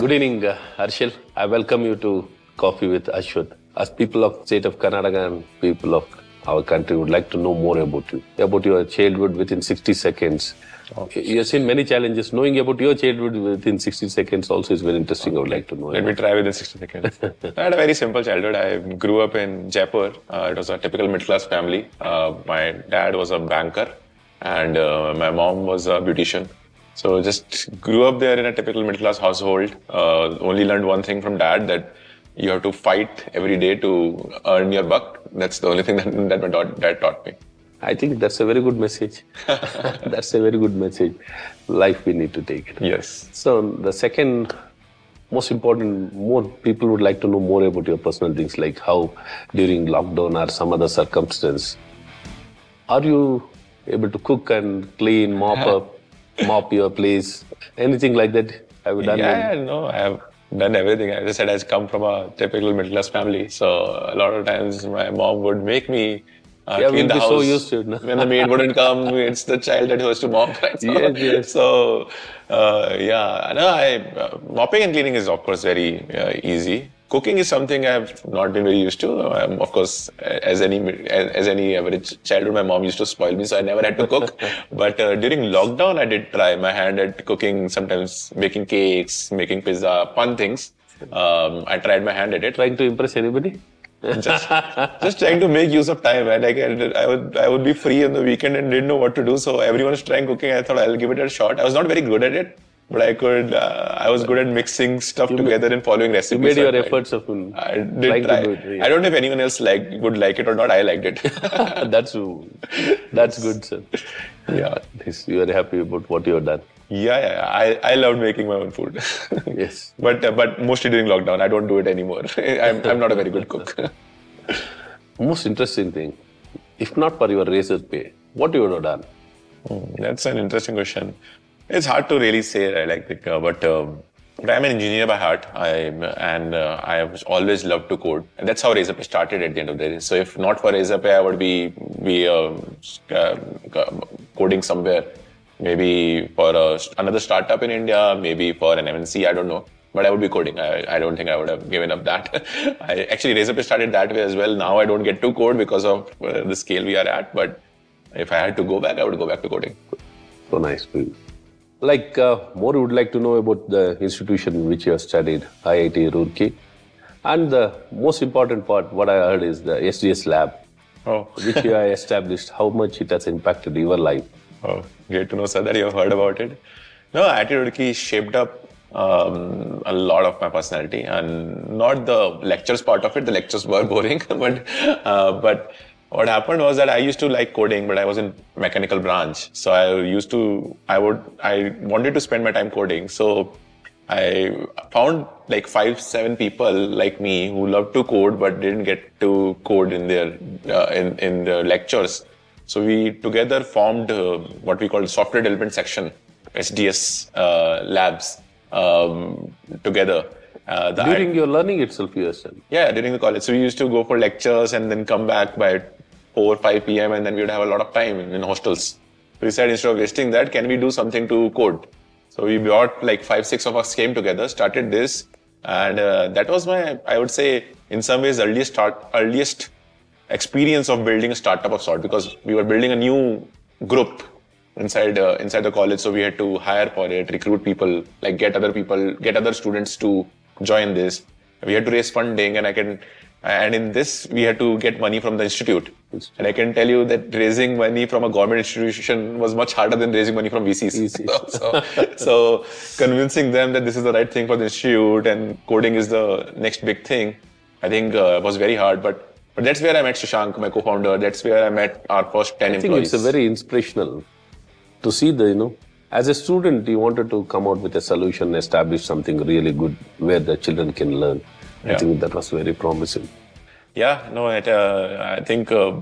Good evening, uh, Harshil. I welcome you to Coffee with Ashwath. As people of state of Karnataka and people of our country would like to know more about you, about your childhood within 60 seconds. You have seen many challenges. Knowing about your childhood within 60 seconds also is very interesting. I would like to know. Let me try within 60 seconds. I had a very simple childhood. I grew up in Jaipur. Uh, it was a typical middle class family. Uh, my dad was a banker and uh, my mom was a beautician. So just grew up there in a typical middle class household. Uh, only learned one thing from dad that you have to fight every day to earn your buck. That's the only thing that, that my dad dad taught me. I think that's a very good message. that's a very good message. Life we need to take. it. Yes. So the second most important, more people would like to know more about your personal things, like how during lockdown or some other circumstance, are you able to cook and clean, mop up, mop your place, anything like that? Have you done? Yeah, yeah, no, I have done everything. As I said, I come from a typical middle class family, so a lot of times my mom would make me uh, Yeah, clean we'll the be house. so used to it now. when the maid wouldn't come, it's the child that has to mop. Right? So, Yes, yes. So uh, yeah, no, I uh, mopping and cleaning is of course very uh, easy. Cooking is something I've not been very used to. Um, of course, as any as, any average childhood, my mom used to spoil me, so I never had to cook. but uh, during lockdown, I did try my hand at cooking. Sometimes making cakes, making pizza, fun things. Um, I tried my hand at it. Trying to impress anybody? just, just trying to make use of time. And like I, I would, I would be free on the weekend and didn't know what to do. So everyone was trying cooking. I thought I'll give it a shot. I was not very good at it, but I could. Uh, I was good at mixing stuff together and following You recipes. made So I your efforts of um, I did try. do it. I don't know if anyone else like would like it or not. I liked it. that's that's good, sir. yeah. You are happy about what you have done. Yeah, yeah, yeah. I, I loved making my own food. Yes. but uh, but mostly during lockdown, I don't do it anymore. I'm, I'm not a very good cook. Most interesting thing, if not for your Razorpay, what you would have done? That's an interesting question. It's hard to really say, I like, uh, but, um, but I'm an engineer by heart. I and uh, I have always loved to code, and that's how Razorpay started. At the end of the day, so if not for Razorpay, I would be be um, uh, coding somewhere, maybe for a, another startup in India, maybe for an MNC. I don't know. But I would be coding. I, I don't think I would have given up that. I actually Razorpay started that way as well. Now I don't get to code because of uh, the scale we are at. But if I had to go back, I would go back to coding. So nice you. Like, uh, more would like to know about the institution in which you have studied, IIT Roorkee. And the most important part, what I heard is the SDS lab, Oh, which you have established, how much it has impacted your life. oh, great to know, sir, that you have heard about it. No, IIT Key shaped up um, a lot of my personality, and not the lectures part of it. The lectures were boring, but uh, but what happened was that I used to like coding, but I was in mechanical branch, so I used to I would I wanted to spend my time coding, so. I found like five, seven people like me who loved to code but didn't get to code in their uh, in in the lectures. So we together formed uh, what we call software development section, SDS uh, labs um, together. Uh, During your learning itself, you have said. yeah, during the college. So we used to go for lectures and then come back by 4 5 p.m. and then we would have a lot of time in, in hostels. So we said instead of wasting that, can we do something to code? So we brought like five, six of us came together, started this, and uh, that was my, I would say, in some ways, earliest start, earliest experience of building a startup of sort because we were building a new group inside uh, inside the college so we had to hire for it recruit people like get other people get other students to join this we had to raise funding and i can and in this we had to get money from the institute and i can tell you that raising money from a government institution was much harder than raising money from vcs VCs. so, so convincing them that this is the right thing for the institute and coding is the next big thing i think uh, was very hard but but that's where I met Shashank, my co-founder. That's where I met our first 10 I think employees. it's a very inspirational to see the, you know, as a student, you wanted to come out with a solution, establish something really good where the children can learn. I think that was very promising. Yeah, no, it, uh, I think uh,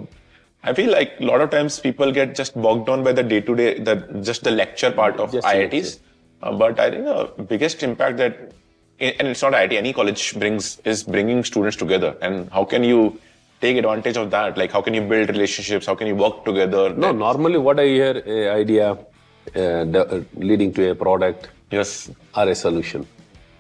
I feel like a lot of times people get just bogged down by the day-to-day, the just the lecture part of Just IITs. Uh, but I think the biggest impact that, and it's not IIT, any college brings is bringing students together. And how can you take advantage of that? Like, how can you build relationships? How can you work together? No, normally what I hear, a idea, uh, uh, leading to a product Yes. or a solution.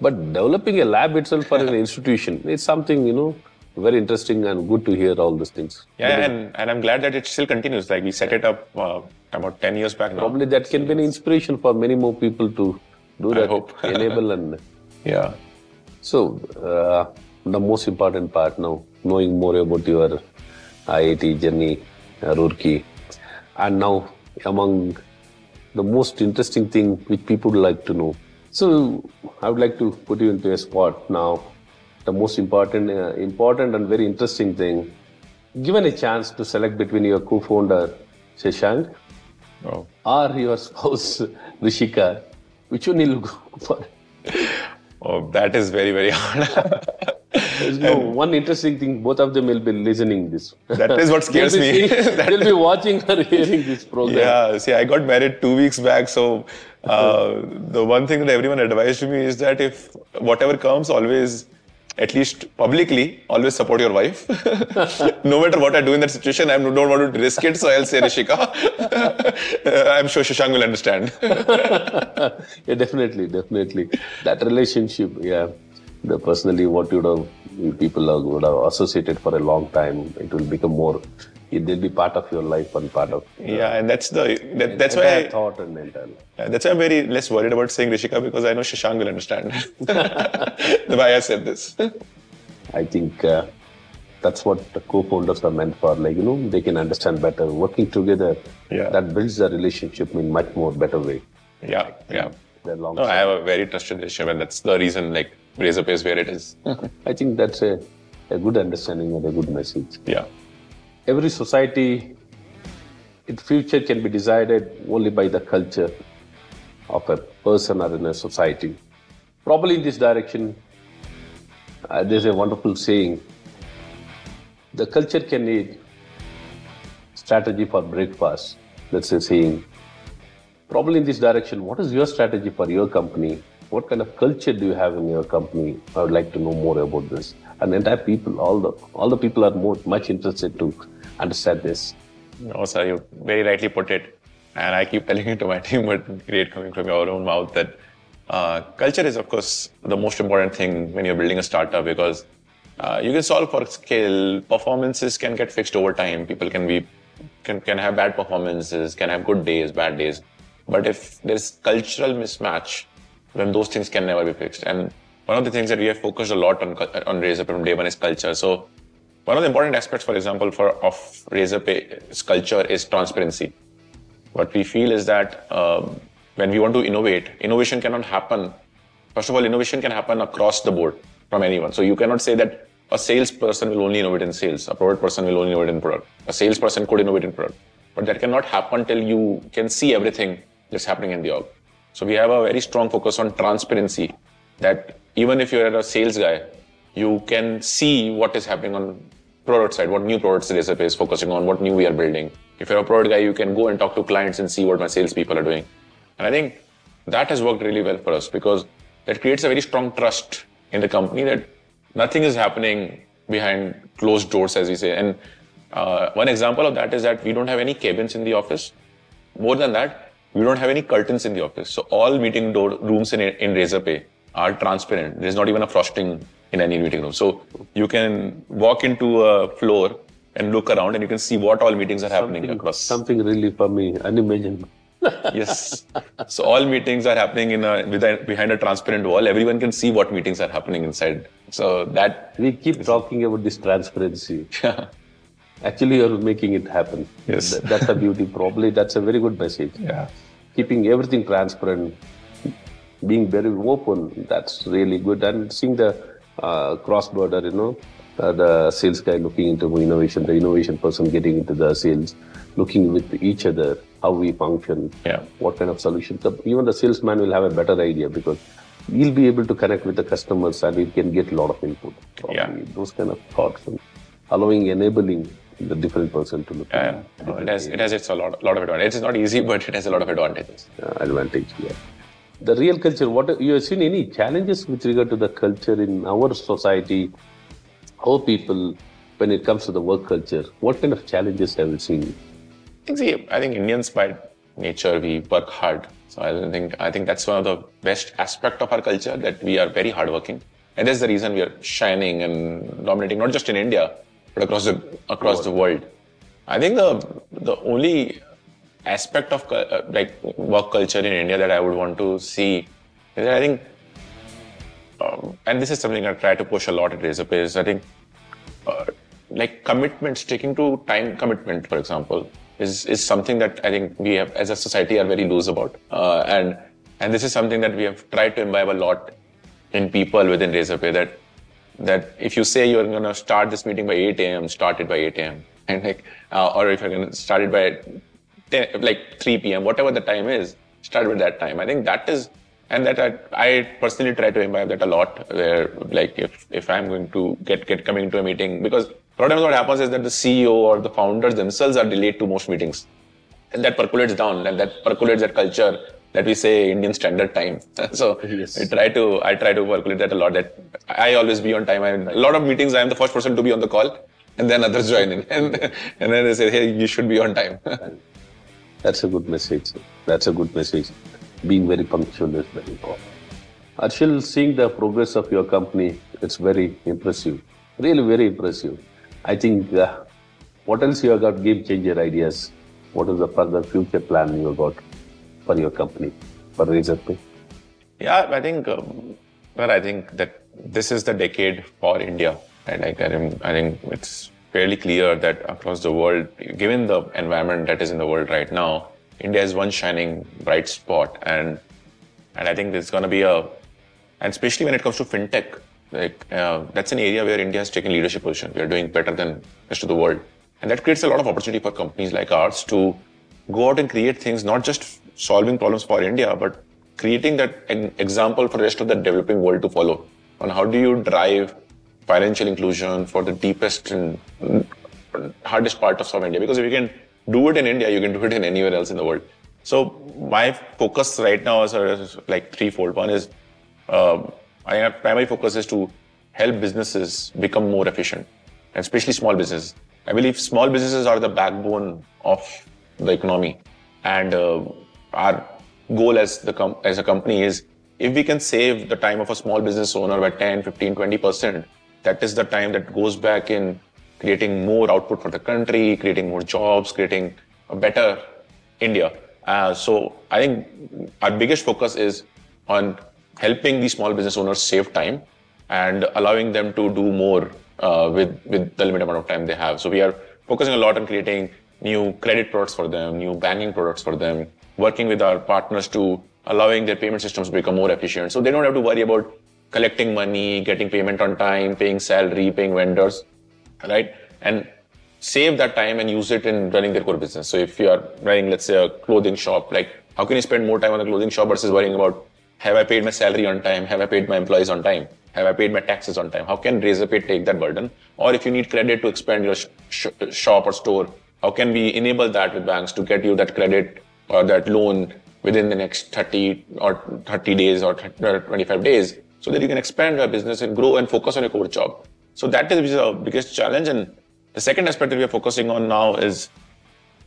But developing a lab itself for an institution is something, you know, very interesting and good to hear all these things. Yeah, and, and I'm glad that it still continues. Like we set it up uh, about 10 years back now. Probably that can be an inspiration for many more people to do that, I hope. enable and Yeah. so uh, the most important part now, knowing more about your IIT journey, uh, Roorkee, and now among the most interesting thing which people would like to know. So I would like to put you into a spot now. The most important, uh, important and very interesting thing. Given a chance to select between your co-founder Shashank Oh. or your spouse Rishika, which one you'll go for? oh, that is very, very hard. There's no one interesting thing. Both of them will be listening this. That is what scares they'll me. seeing- they'll be watching or hearing this program. yeah, see, I got married two weeks back. So uh, the one thing that everyone advised to me is that if whatever comes, always, at least publicly, always support your wife. no matter what I do in that situation, I don't want to risk it. So I'll say, Rishika, I'm sure Shashank will understand. yeah, definitely, definitely. That relationship, yeah. The personally, what you would have, people are, would have associated for a long time, it will become more. It will be part of your life and part of. yeah, and that's the that, that's why I, thought and entire. Yeah, that's why I'm very less worried about saying Rishika because I know Shashank will understand the why I said this. I think uh, that's what the co-founders are meant for. Like you know, they can understand better. Working together, Yeah. that builds the relationship in much more better way. Yeah, yeah. They're long. No, I have a very trusted relationship, and that's the reason like Razorpay is where it is. I think that's a, a good understanding and a good message. yeah, Every society, its future can be decided only by the culture of a person or in a society. Probably in this direction, uh, there's a wonderful saying the culture can need strategy for breakfast. That's a saying. Probably in this direction, what is your strategy for your company? What kind of culture do you have in your company? I would like to know more about this. And the entire people, all the all the people are more much interested to understand this. no, sir, you very rightly put it, and I keep telling it to my team, but great coming from your own mouth that uh, culture is, of course, the most important thing when you're building a startup because uh, you can solve for scale. Performances can get fixed over time. People can be can can have bad performances, can have good days, bad days. But if there's cultural mismatch, then those things can never be fixed. And one of the things that we have focused a lot on on Razorpay from day one is culture. So one of the important aspects, for example, for of Razorpay's culture is transparency. What we feel is that um, when we want to innovate, innovation cannot happen. First of all, innovation can happen across the board from anyone. So you cannot say that a salesperson will only innovate in sales, a product person will only innovate in product, a salesperson could innovate in product. But that cannot happen till you can see everything that's happening in the org. So we have a very strong focus on transparency that even if you're a sales guy, you can see what is happening on product side, what new products Razorpay is focusing on, what new we are building. If you're a product guy, you can go and talk to clients and see what my salespeople are doing. And I think that has worked really well for us because that creates a very strong trust in the company that nothing is happening behind closed doors, as we say. And uh, one example of that is that we don't have any cabins in the office. More than that, we don't have any curtains in the office. So all meeting door rooms in, in Razorpay are transparent. There's not even a frosting in any meeting room. So you can walk into a floor and look around and you can see what all meetings are happening across. Something really for me, unimaginable. yes. So all meetings are happening in a behind, behind a transparent wall. Everyone can see what meetings are happening inside. So that We keep talking about this transparency. yeah. Actually, you're making it happen. Yes. Th- That's the beauty. Probably that's a very good message. Yeah. Keeping everything transparent, being very open, that's really good. And seeing the uh, cross border, you know, uh, the sales guy looking into innovation, the innovation person getting into the sales, looking with each other, how we function, Yeah. what kind of solutions. The, even the salesman will have a better idea because he'll be able to connect with the customers and he can get a lot of input. Yeah. Those kind of thoughts and allowing, enabling the different person to look Yeah, yeah. No, it has it has its a lot lot of advantages. It's not easy, but it has a lot of advantages. uh, advantage. Yeah. The real culture. What you have seen any challenges with regard to the culture in our society? How people, when it comes to the work culture, what kind of challenges have you seen? I think, see, I think Indians by nature. We work hard. So I think I think that's one of the best aspect of our culture that we are very hardworking, and that's the reason we are shining and dominating not just in India across the across the world. I think the the only aspect of uh, like work culture in India that I would want to see is that I think, um, and this is something I try to push a lot at Razorpay is I think uh, like commitment, sticking to time commitment, for example, is is something that I think we have as a society are very loose about, uh, and and this is something that we have tried to imbibe a lot in people within Razorpay that that if you say you're going to start this meeting by 8 a.m., start it by 8 a.m. and like, uh, or if you're going to start it by 10, like 3 p.m., whatever the time is, start with that time. I think that is, and that I, I personally try to imbibe that a lot. Where like if if I'm going to get get coming to a meeting because a lot of times what happens is that the CEO or the founders themselves are delayed to most meetings, and that percolates down, and that percolates that culture that we say Indian standard time. so Yes. I try to I try to percolate that a lot. That I always be on time. I, a lot of meetings I am the first person to be on the call, and then others join in, and and then they say, hey, you should be on time. That's a good message. That's a good message. Being very punctual is very important. Arshil, seeing the progress of your company, it's very impressive. Really, very impressive. I think, uh, what else you have got game changer ideas? What is the further future plan you have got for your company, for Razorpay? Yeah, I think, um, well, I think that this is the decade for India. And I think, I think it's fairly clear that across the world, given the environment that is in the world right now, India is one shining bright spot. And, and I think there's going to be a, and especially when it comes to fintech, like, uh, that's an area where India has taken leadership position. We are doing better than rest of the world. And that creates a lot of opportunity for companies like ours to go out and create things, not just solving problems for India, but creating that example for the rest of the developing world to follow on how do you drive financial inclusion for the deepest and hardest part of South India. Because if you can do it in India, you can do it in anywhere else in the world. So my focus right now is uh, like threefold. One is uh, I have primary focus is to help businesses become more efficient, and especially small businesses. I believe small businesses are the backbone of the economy, and uh, our goal as the com- as a company is if we can save the time of a small business owner by 10, 15, 20 percent, that is the time that goes back in creating more output for the country, creating more jobs, creating a better India. Uh, so I think our biggest focus is on helping these small business owners save time and allowing them to do more uh, with with the limited amount of time they have. So we are focusing a lot on creating new credit products for them, new banking products for them, working with our partners to allowing their payment systems to become more efficient. So they don't have to worry about collecting money, getting payment on time, paying salary, paying vendors, right? And save that time and use it in running their core business. So if you are running, let's say, a clothing shop, like how can you spend more time on a clothing shop versus worrying about have I paid my salary on time? Have I paid my employees on time? Have I paid my taxes on time? How can Razorpay take that burden? Or if you need credit to expand your sh- sh- shop or store, how can we enable that with banks to get you that credit or that loan within the next 30 or 30 days or 25 days so that you can expand your business and grow and focus on your core job? So that is the biggest challenge. And the second aspect that we are focusing on now is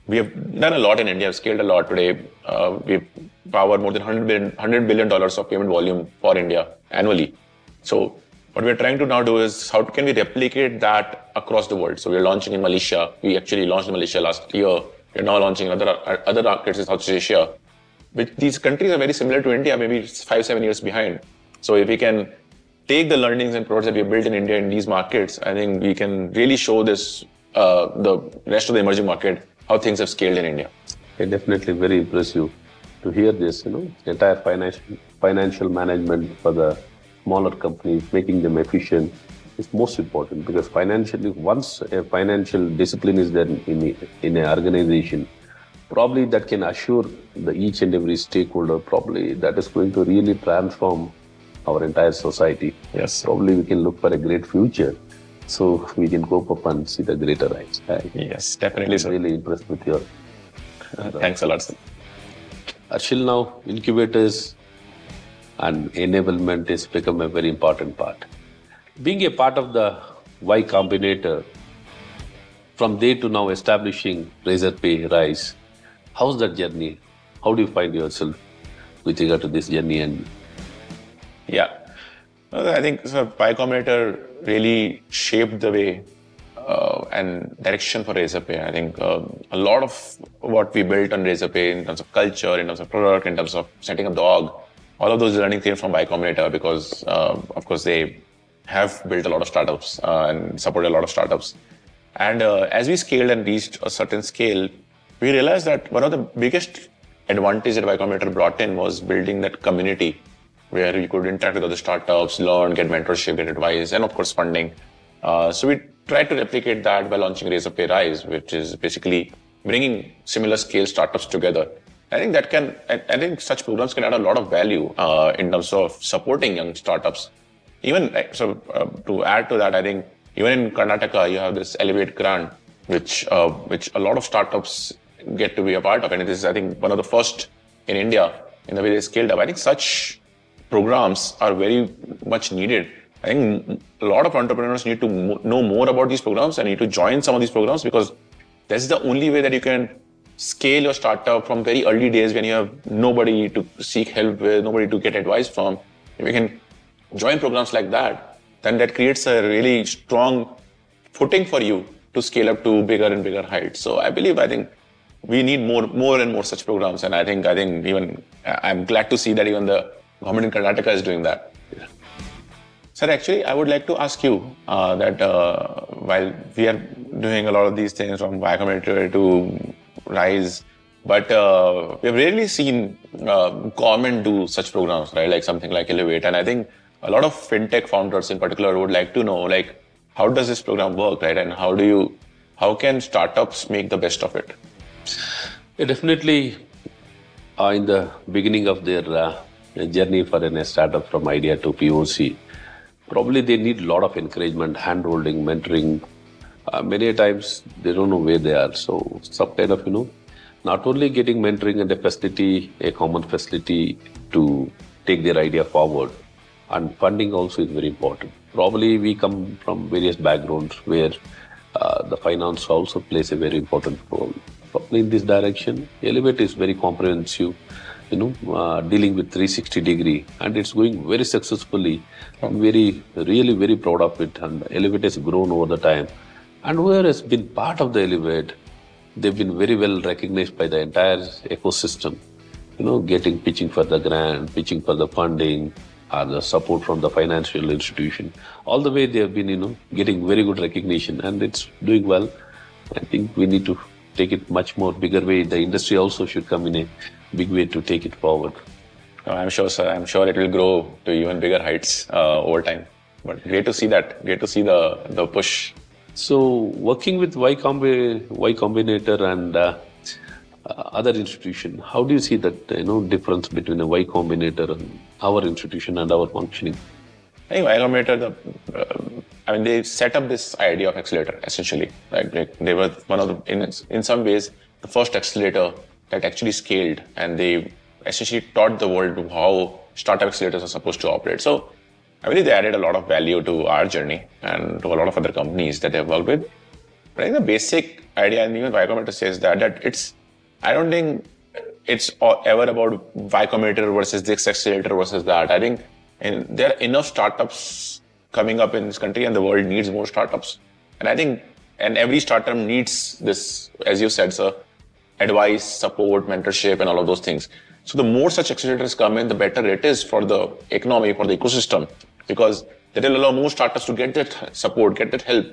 we have done a lot in India, We've scaled a lot today. Uh, we've powered more than 100 billion, 100 billion dollars of payment volume for India annually. So what we're trying to now do is how can we replicate that across the world? So we're launching in Malaysia. We actually launched in Malaysia last year. We're now launching in other, other markets in Southeast Asia. But these countries are very similar to India, maybe five, seven years behind. So if we can take the learnings and products that we built in India in these markets, I think we can really show this, uh, the rest of the emerging market, how things have scaled in India. Okay, definitely very impressive to hear this, you know, entire financial financial management for the smaller companies, making them efficient is most important because financially, once a financial discipline is there in, in an organization, probably that can assure the each and every stakeholder, probably that is going to really transform our entire society. Yes. Probably we can look for a great future. So we can cope up and see the greater heights. Yes, definitely, sir. really impressed with your Thanks a lot, sir. Arshil now incubators and enablement has become a very important part. Being a part of the Y Combinator, from there to now establishing Razorpay Rise, how's that journey? How do you find yourself with regard to this journey and Yeah. I think so Y Combinator really shaped the way uh, and direction for Razorpay. I think um, a lot of what we built on Razorpay in terms of culture, in terms of product, in terms of setting up the org, all of those learning came from Y Combinator because, uh, of course, they have built a lot of startups uh, and supported a lot of startups. And uh, as we scaled and reached a certain scale, we realized that one of the biggest advantage that Y Combinator brought in was building that community where you could interact with other startups, learn, get mentorship, get advice, and of course funding. Uh, so we tried to replicate that by launching Razorpay Rise, which is basically bringing similar scale startups together. I think that can, I, I think such programs can add a lot of value uh, in terms of supporting young startups. Even so, uh, to add to that, I think even in Karnataka, you have this Elevate grant, which uh, which a lot of startups get to be a part of, and it is I think one of the first in India in the way they scaled up. I think such programs are very much needed. I think a lot of entrepreneurs need to mo- know more about these programs and need to join some of these programs because that's the only way that you can scale your startup from very early days when you have nobody to seek help with, nobody to get advice from. If you can join programs like that, then that creates a really strong footing for you to scale up to bigger and bigger heights. So I believe, I think we need more, more and more such programs. And I think, I think even I'm glad to see that even the government in Karnataka is doing that. Sir, actually, I would like to ask you uh, that uh, while we are doing a lot of these things from Y Combinator to Rise, but uh, we've rarely seen uh, government do such programs, right? Like something like Elevate. And I think a lot of fintech founders in particular would like to know, like, how does this program work, right? And how do you, how can startups make the best of it? Yeah, definitely, uh, in the beginning of their uh, journey for a startup from idea to POC, probably they need a lot of encouragement, hand-holding, mentoring. Uh, many times they don't know where they are. So some kind of, you know, not only getting mentoring and a facility, a common facility to take their idea forward, and funding also is very important. Probably we come from various backgrounds where uh, the finance also plays a very important role. Probably in this direction, Elevate is very comprehensive, you know, uh, dealing with 360 degree, and it's going very successfully. I'm very, really very proud of it, and Elevate has grown over the time. And whoever has been part of the Elevate, they've been very well recognized by the entire ecosystem. You know, getting pitching for the grant, pitching for the funding, or the support from the financial institution. All the way they have been, you know, getting very good recognition, and it's doing well. I think we need to take it much more bigger way. The industry also should come in a big way to take it forward. Uh, I'm sure, sir. I'm sure it will grow to even bigger heights uh, over time. But great to see that. Great to see the the push. So working with Y, Combi- y Combinator and uh, other institution, how do you see that you know difference between a Y Combinator and our institution and our functioning? I think Y Combinator, the, uh, I mean, they set up this idea of accelerator essentially. Like they, they were one of the, in, in some ways, the first accelerator that actually scaled and they essentially taught the world how startup accelerators are supposed to operate. So I believe they added a lot of value to our journey and to a lot of other companies that they've worked with. But I think the basic idea, and even Y Combinator says that, that it's, I don't think it's ever about Y Combinator versus this accelerator versus that. I think and there are enough startups coming up in this country and the world needs more startups. And I think, and every startup needs this, as you said, sir, advice, support, mentorship, and all of those things. So the more such accelerators come in, the better it is for the economy, for the ecosystem, because that will allow more startups to get that support, get that help.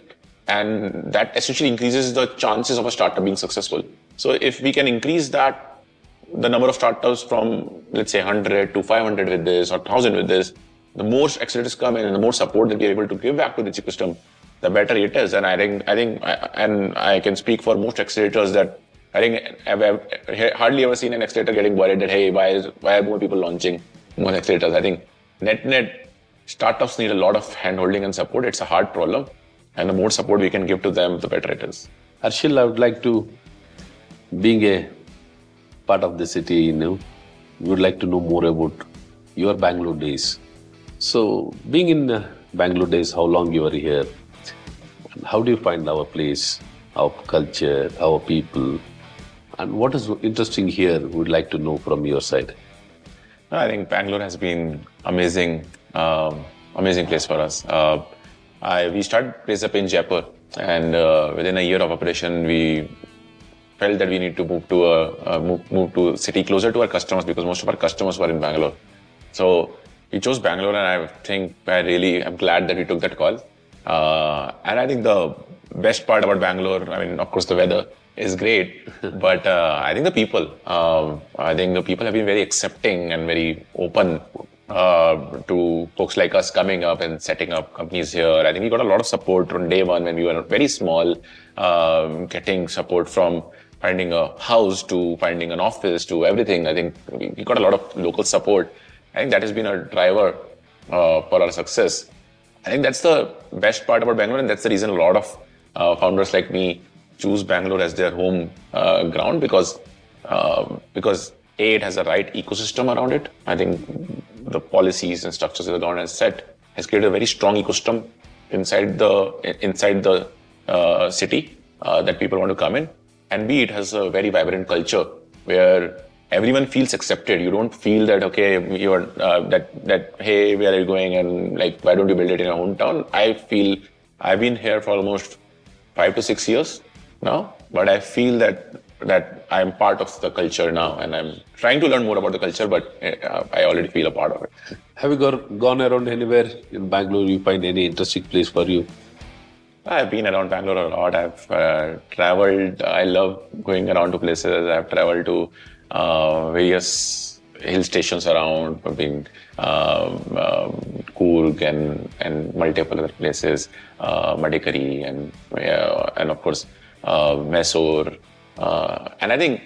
And that essentially increases the chances of a startup being successful. So if we can increase that the number of startups from let's say 100 to 500 with this or 1000 with this the more accelerators come in and the more support that we're able to give back to the ecosystem the better it is and i think i think and i can speak for most accelerators that i think i've, hardly ever seen an accelerator getting worried that hey why is why are more people launching more accelerators i think net net startups need a lot of handholding and support it's a hard problem and the more support we can give to them the better it is Arshil, I would like to, being a part of the city, you know, we would like to know more about your Bangalore days. So, being in uh, Bangalore days, how long you were here? How do you find our place, our culture, our people, And what is interesting here, we'd like to know from your side. I think Bangalore has been amazing, um, amazing place for us. Uh, I, we started place up in Jaipur, and uh, within a year of operation, we felt that we need to move to a uh, move, move to a city closer to our customers because most of our customers were in Bangalore. So we chose Bangalore, and I think I really am glad that we took that call. Uh, and I think the best part about Bangalore, I mean, of course, the weather is great, but uh, I think the people, um, I think the people have been very accepting and very open uh, to folks like us coming up and setting up companies here. I think we got a lot of support from day one when we were very small, um, getting support from finding a house to finding an office to everything. I think we got a lot of local support. I think that has been a driver uh, for our success. I think that's the best part about Bangalore, and that's the reason a lot of uh, founders like me choose Bangalore as their home uh, ground because uh, because a it has the right ecosystem around it. I think the policies and structures that the government has set has created a very strong ecosystem inside the inside the uh, city uh, that people want to come in, and B it has a very vibrant culture where everyone feels accepted. You don't feel that okay, you're uh, that that hey, where are you going and like why don't you build it in your hometown? I feel I've been here for almost five to six years now, but I feel that that I'm part of the culture now, and I'm trying to learn more about the culture, but uh, I already feel a part of it. Have you gone, gone around anywhere in Bangalore? You find any interesting place for you? I've been around Bangalore a lot. I've uh, traveled. I love going around to places. I've traveled to uh, various hill stations around. I've been um, um, Coorg and and multiple other places, uh, Madikeri and uh, and of course uh, Mysore. Uh, and I think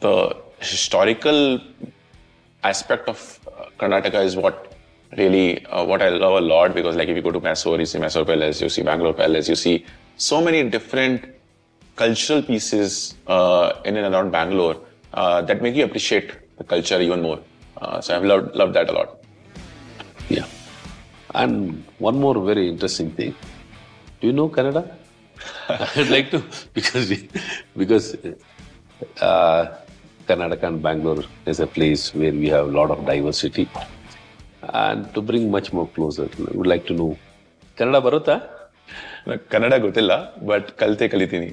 the historical aspect of uh, Karnataka is what really uh, what I love a lot because like if you go to Mysore, you see Mysore Palace, you see Bangalore Palace, you see so many different cultural pieces uh, in and around Bangalore uh, that make you appreciate the culture even more. Uh, so I've loved, loved that a lot. Yeah. And one more very interesting thing. Do you know Kannada? I'd like to because because uh, Karnataka and Bangalore is a place where we have a lot of diversity, and to bring much more closer, I would like to know Kannada ಬರುತ್ತಾ ಕನ್ನಡ ಗೊತ್ತಿಲ್ಲ but ಕಲಿತೆ ಕಲಿತೀನಿ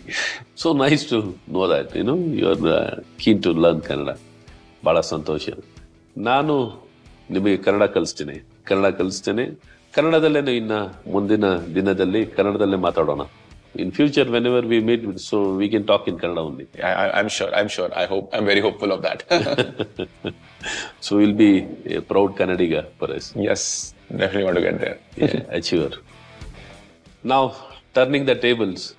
so nice to know that you know you are keen to learn Kannada ಭಾಳ ಸಂತೋಷ ನಾನು ನಿಮಗೆ ಕನ್ನಡ ಕಲಿಸ್ತೇನೆ ಕನ್ನಡ ಕಲಿಸ್ತೇನೆ ಕನ್ನಡದಲ್ಲೇ ಇನ್ನು ಮುಂದಿನ ದಿನದಲ್ಲಿ ಕನ್ನಡದಲ್ಲೇ ಮಾತಾಡೋಣ in future whenever we meet so we can talk in kannada only. I, i'm sure i'm sure. I hope i'm very hopeful of that. So we'll be a proud kannadiga for us. Yes definitely want to get there. Yeah achiever now turning the tables.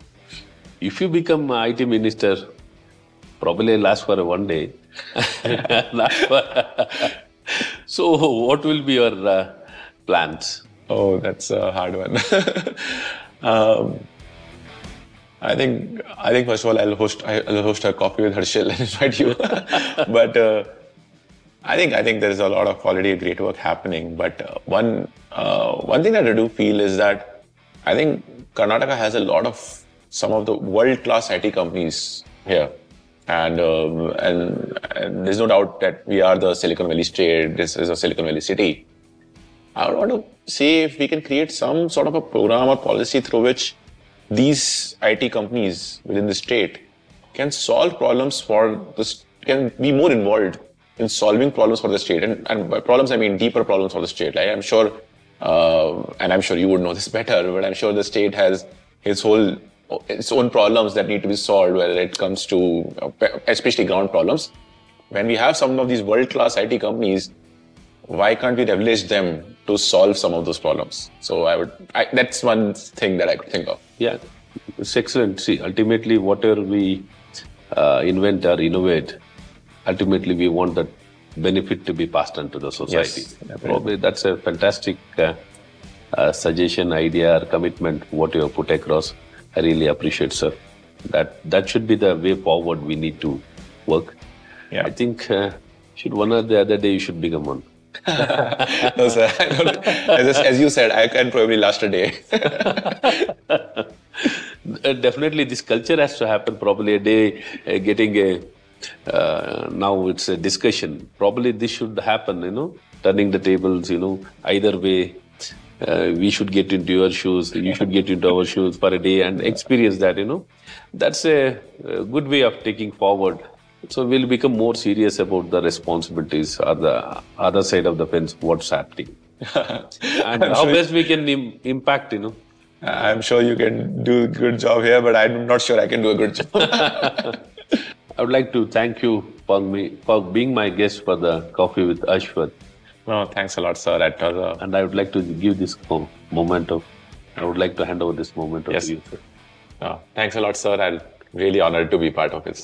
If you become it minister probably last for one day. So what will be your uh, plans? Oh that's a hard one. Um, I think I think first of all I'll host I'll host a coffee with Harshil and invite you. but uh, I think I think there is a lot of quality great work happening. But uh, one uh, one thing that I do feel is that I think Karnataka has a lot of some of the world class IT companies here. And, um, and and there's no doubt that we are the Silicon Valley state. This is a Silicon Valley city. I would want to see if we can create some sort of a program or policy through which these IT companies within the state can solve problems for this, can be more involved in solving problems for the state. And, and by problems, I mean deeper problems for the state. Like I'm sure, uh, and I'm sure you would know this better, but I'm sure the state has its whole its own problems that need to be solved, whether it comes to especially ground problems. When we have some of these world-class IT companies, why can't we leverage them to solve some of those problems? So I would, I, that's one thing that I could think of. Yeah, it's excellent. See, ultimately, whatever we uh, invent or innovate, ultimately we want that benefit to be passed on to the society. definitely. Probably that's a fantastic uh, uh, suggestion, idea, or commitment. What you have put across, I really appreciate, sir. That that should be the way forward. We need to work. Yeah. I think uh, should one or the other day you should become one. no, sir. As, as you said, I can probably last a day. Uh, definitely, this culture has to happen. Probably a day, uh, getting a uh, now it's a discussion. Probably this should happen, you know, turning the tables, you know, either way. Uh, we should get into your shoes, you should get into our shoes for a day and experience that, you know. That's a, a good way of taking forward. So we'll become more serious about the responsibilities or the other side of the fence, what's happening. and how sure- best we can Im- impact, you know. I'm sure you can do a good job here, but I'm not sure I can do a good job. I would like to thank you for me for being my guest for the coffee with Ashwath. no, thanks a lot, sir. That was a And I would like to give this moment of, I would like to hand over this moment of Yes. you. Sir. uh, thanks a lot, sir. I'm really honored to be part of it.